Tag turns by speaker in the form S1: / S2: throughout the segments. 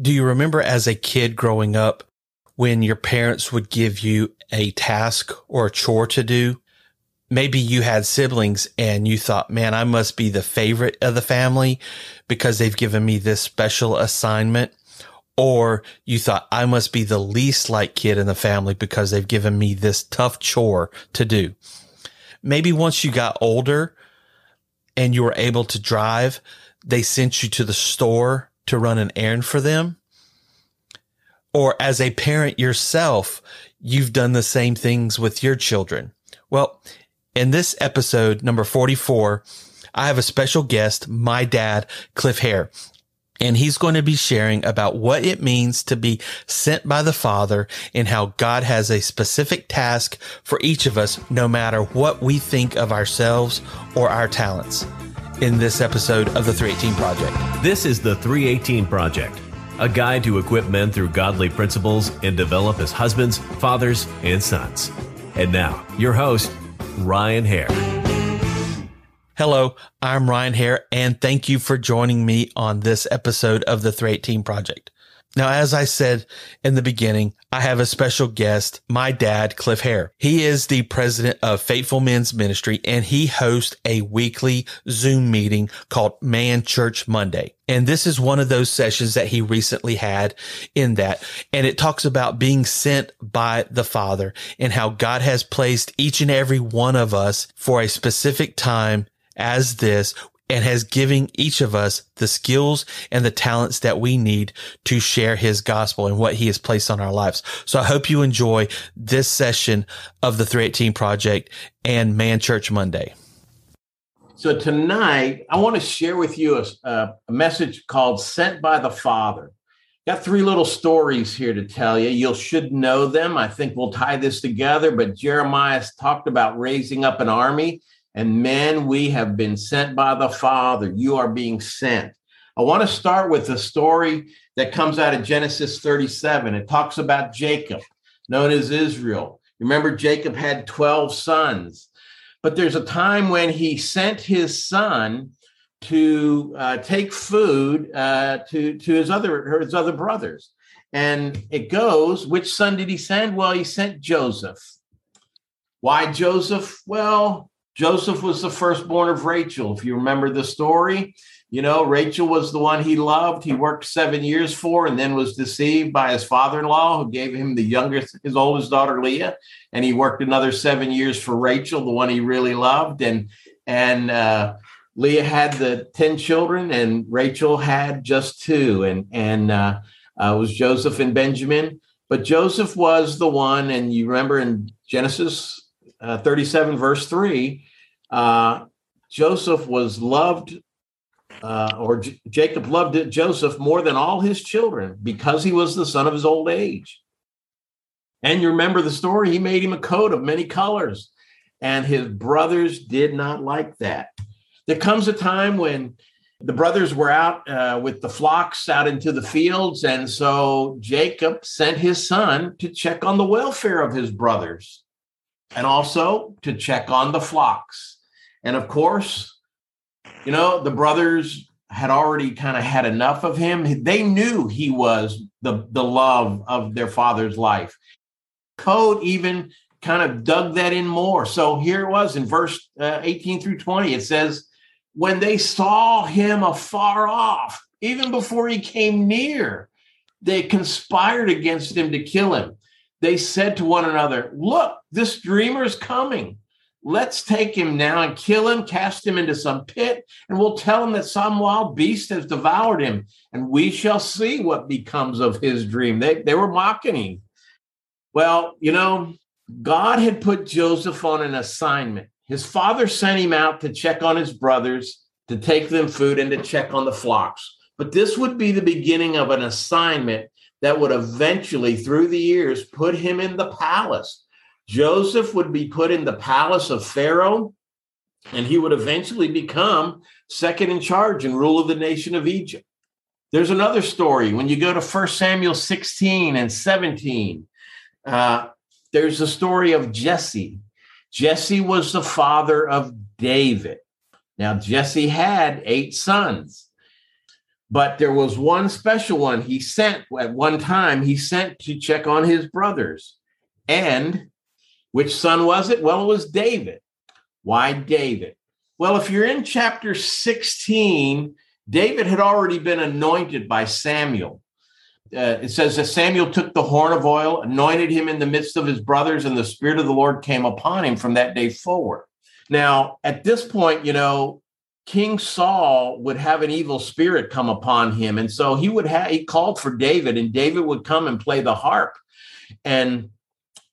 S1: Do you remember as a kid growing up when your parents would give you a task or a chore to do? Maybe you had siblings and you thought, man, I must be the favorite of the family because they've given me this special assignment. Or you thought I must be the least like kid in the family because they've given me this tough chore to do. Maybe once you got older and you were able to drive, they sent you to the store to run an errand for them. Or as a parent yourself, you've done the same things with your children. Well, in this episode, number 44, I have a special guest, my dad, Cliff Hare. And he's going to be sharing about what it means to be sent by the Father and how God has a specific task for each of us, no matter what we think of ourselves or our talents. In this episode of the 318 Project.
S2: This is the 318 Project, a guide to equip men through godly principles and develop as husbands, fathers, and sons. And now, your host, Ryan Hare.
S1: Hello, I'm Ryan Hare, and thank you for joining me on this episode of the 318 Project. Now, as I said in the beginning, I have a special guest, my dad, Cliff Hare. He is the president of Faithful Men's Ministry and he hosts a weekly Zoom meeting called Man Church Monday. And this is one of those sessions that he recently had in that. And it talks about being sent by the Father and how God has placed each and every one of us for a specific time as this and has given each of us the skills and the talents that we need to share his gospel and what he has placed on our lives. So I hope you enjoy this session of the 318 Project and Man Church Monday.
S3: So tonight, I want to share with you a, a message called Sent by the Father. Got three little stories here to tell you. You should know them. I think we'll tie this together. But Jeremiah talked about raising up an army and men, we have been sent by the Father. You are being sent. I want to start with a story that comes out of Genesis 37. It talks about Jacob, known as Israel. Remember, Jacob had 12 sons, but there's a time when he sent his son to uh, take food uh, to, to his other, his other brothers. And it goes, which son did he send? Well, he sent Joseph. Why Joseph? Well, Joseph was the firstborn of Rachel. If you remember the story, you know, Rachel was the one he loved. He worked seven years for and then was deceived by his father in law, who gave him the youngest, his oldest daughter, Leah. And he worked another seven years for Rachel, the one he really loved. And, and, uh, Leah had the 10 children and Rachel had just two. And, and, uh, uh, was Joseph and Benjamin. But Joseph was the one, and you remember in Genesis uh, 37, verse 3, uh, Joseph was loved, uh, or J- Jacob loved Joseph more than all his children because he was the son of his old age. And you remember the story, he made him a coat of many colors, and his brothers did not like that. There comes a time when the brothers were out uh, with the flocks out into the fields, and so Jacob sent his son to check on the welfare of his brothers and also to check on the flocks. And of course, you know, the brothers had already kind of had enough of him. They knew he was the, the love of their father's life. Code even kind of dug that in more. So here it was in verse uh, 18 through 20. It says, When they saw him afar off, even before he came near, they conspired against him to kill him. They said to one another, Look, this dreamer is coming. Let's take him now and kill him, cast him into some pit, and we'll tell him that some wild beast has devoured him, and we shall see what becomes of his dream. They, they were mocking him. Well, you know, God had put Joseph on an assignment. His father sent him out to check on his brothers, to take them food, and to check on the flocks. But this would be the beginning of an assignment that would eventually, through the years, put him in the palace Joseph would be put in the palace of Pharaoh, and he would eventually become second in charge and rule of the nation of Egypt. There's another story. When you go to 1 Samuel 16 and 17, uh, there's a story of Jesse. Jesse was the father of David. Now, Jesse had eight sons. But there was one special one he sent at one time, he sent to check on his brothers. And which son was it? Well, it was David. Why David? Well, if you're in chapter 16, David had already been anointed by Samuel. Uh, it says that Samuel took the horn of oil, anointed him in the midst of his brothers, and the Spirit of the Lord came upon him from that day forward. Now, at this point, you know, King Saul would have an evil spirit come upon him. And so he would have, he called for David, and David would come and play the harp and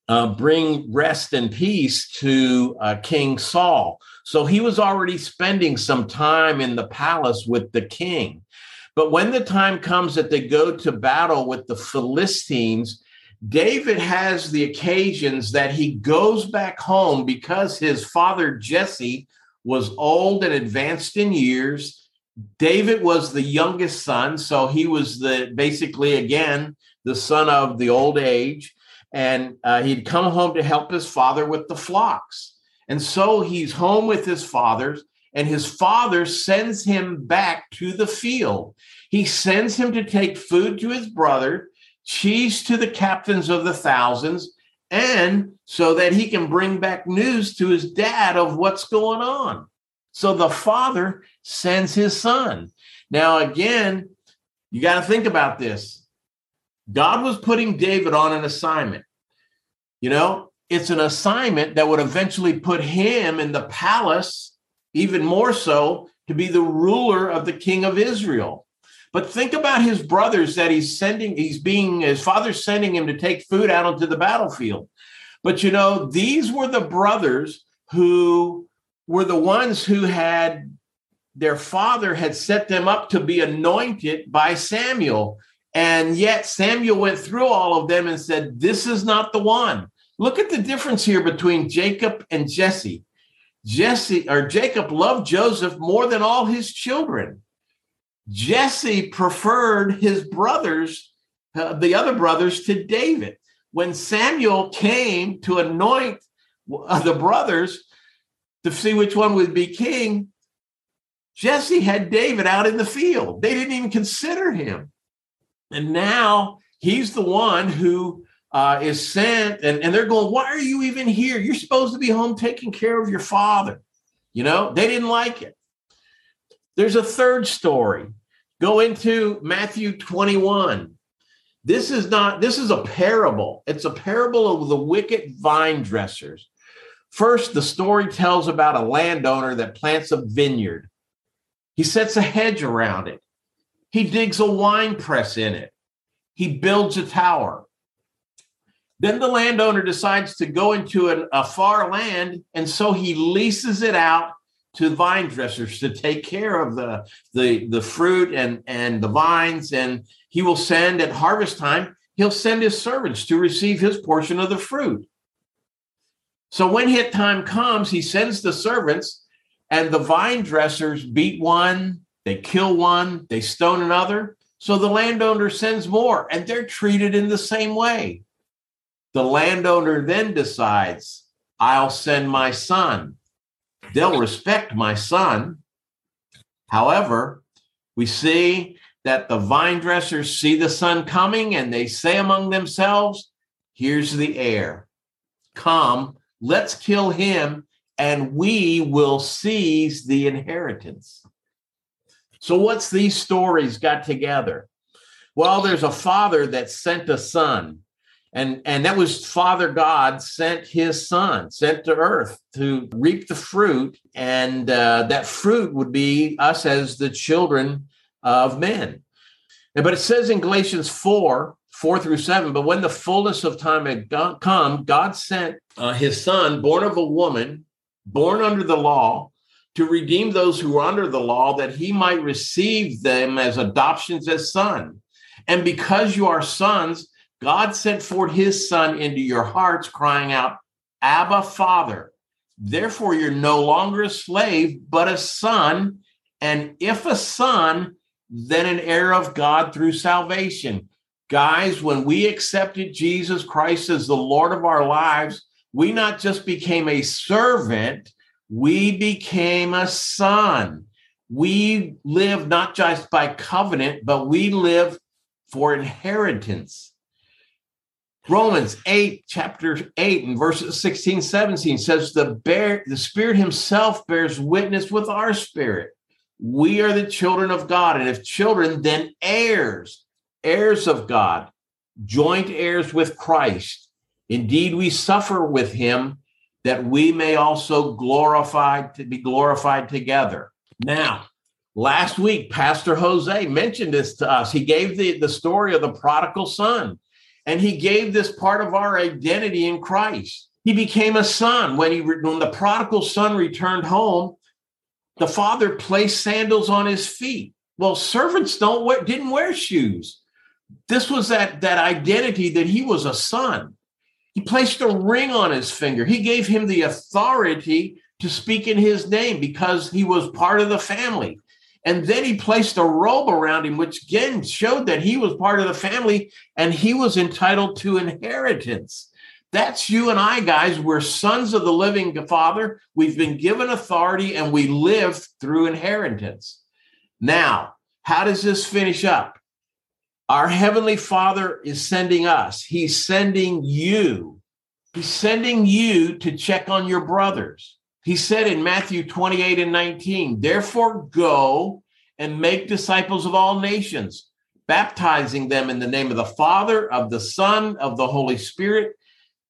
S3: uh, bring rest and peace to uh, King Saul. So he was already spending some time in the palace with the king. But when the time comes that they go to battle with the Philistines, David has the occasions that he goes back home because his father Jesse was old and advanced in years. David was the youngest son, so he was the basically again the son of the old age, and uh, he'd come home to help his father with the flocks. And so he's home with his fathers, and his father sends him back to the field. He sends him to take food to his brother cheese to the captains of the thousands, and so that he can bring back news to his dad of what's going on. So the father sends his son. Now, again, you got to think about this. God was putting David on an assignment. You know, it's an assignment that would eventually put him in the palace, even more so, to be the ruler of the king of Israel. But think about his brothers that he's sending, he's being, his father's sending him to take food out onto the battlefield. But you know, these were the brothers who were the ones who had their father had set them up to be anointed by Samuel. And yet Samuel went through all of them and said, This is not the one. Look at the difference here between Jacob and Jesse. Jesse or Jacob loved Joseph more than all his children. Jesse preferred his brothers, uh, the other brothers, to David. When Samuel came to anoint uh, the brothers to see which one would be king, Jesse had David out in the field. They didn't even consider him. And now he's the one who uh, is sent, and, and they're going, Why are you even here? You're supposed to be home taking care of your father. You know, they didn't like it. There's a third story. Go into Matthew 21. This is not, this is a parable. It's a parable of the wicked vine dressers. First, the story tells about a landowner that plants a vineyard. He sets a hedge around it. He digs a wine press in it. He builds a tower. Then the landowner decides to go into an, a far land, and so he leases it out to vine dressers to take care of the, the, the fruit and, and the vines. And he will send at harvest time, he'll send his servants to receive his portion of the fruit. So when hit time comes, he sends the servants, and the vine dressers beat one, they kill one, they stone another. So the landowner sends more, and they're treated in the same way. The landowner then decides, I'll send my son they'll respect my son. However, we see that the vine dressers see the son coming and they say among themselves, Here's the heir. Come, let's kill him and we will seize the inheritance. So, what's these stories got together? Well, there's a father that sent a son and and that was father god sent his son sent to earth to reap the fruit. And uh, that fruit would be us as the children of men. But it says in galatians 4 4 through 7 but when the fullness of time had come god sent uh, his son born of a woman born under the law to redeem those who are under the law that he might receive them as adoptions as son and because you are sons God sent forth his son into your hearts, crying out, Abba, Father. Therefore, you're no longer a slave, but a son. And if a son, then an heir of God through salvation. Guys, when we accepted Jesus Christ as the Lord of our lives, we not just became a servant, we became a son. we live not just by covenant, but we live for inheritance. Romans 8, chapter 8, and verses 16, 17 says, the, bear, the Spirit Himself bears witness with our spirit. We are the children of God, and if children, then heirs, heirs of God, joint heirs with Christ. Indeed, we suffer with Him that we may also glorified to be glorified together. Now, last week, Pastor Jose mentioned this to us. He gave the, the story of the prodigal son and he gave this part of our identity in Christ. He became a son when he when the prodigal son returned home. The father placed sandals on his feet. Well, servants don't wear didn't wear shoes. This was that that identity that he was a son. He placed a ring on his finger. He gave him the authority to speak in his name because he was part of the family. And then he placed a robe around him, which again showed that he was part of the family and he was entitled to inheritance. That's you and I, guys. We're sons of the living Father. We've been given authority and we live through inheritance. Now, how does this finish up? Our Heavenly Father is sending us, He's sending you. He's sending you to check on your brothers. He said in Matthew 28 and 19, therefore go and make disciples of all nations, baptizing them in the name of the Father, of the Son, of the Holy Spirit,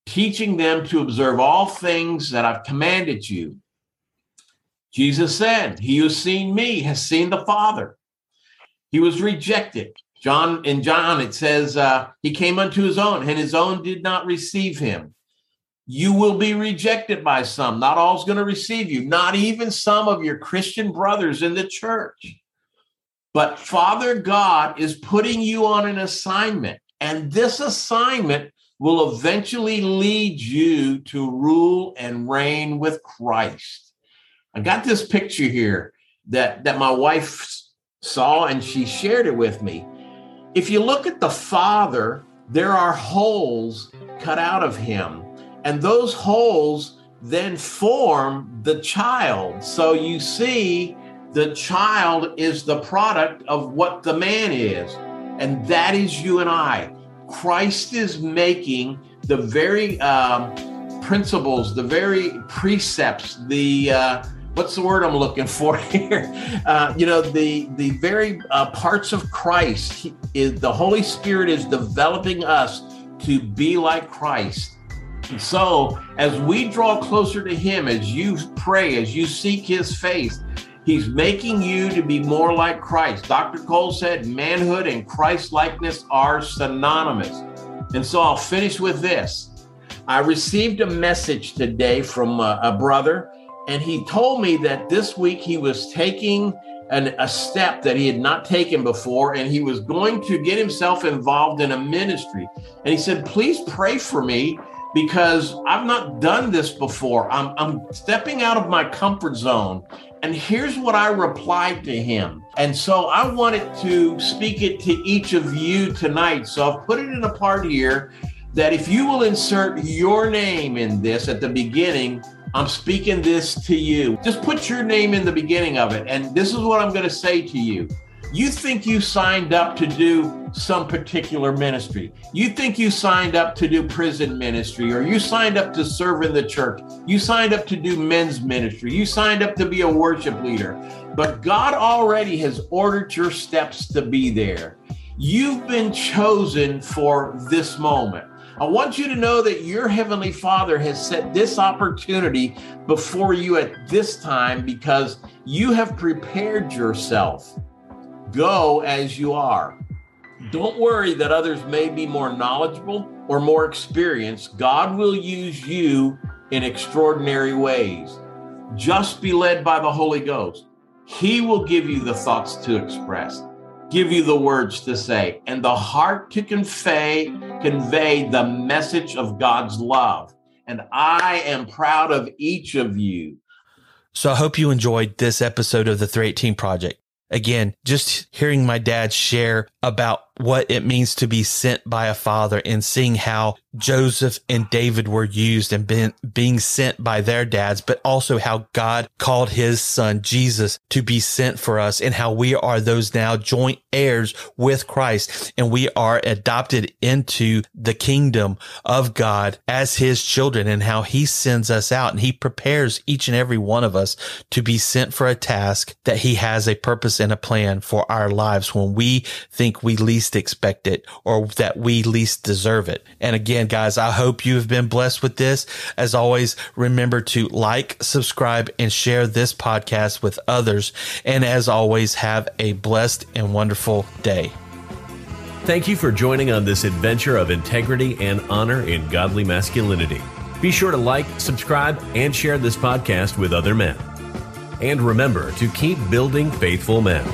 S3: teaching them to observe all things that I've commanded you. Jesus said, He who's seen me has seen the Father. He was rejected. John in John it says uh, he came unto his own, and his own did not receive him. You will be rejected by some. Not all's going to receive you, not even some of your Christian brothers in the church. But Father God is putting you on an assignment, and this assignment will eventually lead you to rule and reign with Christ. I got this picture here that, that my wife saw and she shared it with me. If you look at the Father, there are holes cut out of him and those holes then form the child. So you see, the child is the product of what the man is. And that is you and I. Christ is making the very uh, principles, the very precepts, the uh, what's the word I'm looking for here? Uh, you know, the the very uh, parts of Christ. He, is, the Holy Spirit is developing us to be like Christ. So, as we draw closer to Him, as you pray, as you seek His face, He's making you to be more like Christ. Dr. Cole said manhood and Christ likeness are synonymous. And so I'll finish with this. I received a message today from a, a brother, and he told me that this week he was taking an, a step that he had not taken before, and he was going to get himself involved in a ministry. And he said, Please pray for me because I've not done this before. I'm, I'm stepping out of my comfort zone. And here's what I replied to him. And so I wanted to speak it to each of you tonight. So I've put it in a part here that if you will insert your name in this at the beginning, I'm speaking this to you. Just put your name in the beginning of it. And this is what I'm going to say to you. You think you signed up to do some particular ministry. You think you signed up to do prison ministry, or you signed up to serve in the church. You signed up to do men's ministry. You signed up to be a worship leader. But God already has ordered your steps to be there. You've been chosen for this moment. I want you to know that your Heavenly Father has set this opportunity before you at this time because you have prepared yourself. Go as you are. Don't worry that others may be more knowledgeable or more experienced. God will use you in extraordinary ways. Just be led by the Holy Ghost. He will give you the thoughts to express, give you the words to say, and the heart to convey, convey the message of God's love. And I am proud of each of you.
S1: So I hope you enjoyed this episode of the 318 Project. Again, just hearing my dad share about what it means to be sent by a father and seeing how Joseph and David were used and been, being sent by their dads, but also how God called his son Jesus to be sent for us and how we are those now joint heirs with Christ and we are adopted into the kingdom of God as his children and how he sends us out and he prepares each and every one of us to be sent for a task that he has a purpose and a plan for our lives. When we think we least expect it or that we least deserve it. And again, guys, I hope you have been blessed with this. As always, remember to like, subscribe, and share this podcast with others. And as always, have a blessed and wonderful day.
S2: Thank you for joining on this adventure of integrity and honor in godly masculinity. Be sure to like, subscribe, and share this podcast with other men. And remember to keep building faithful men.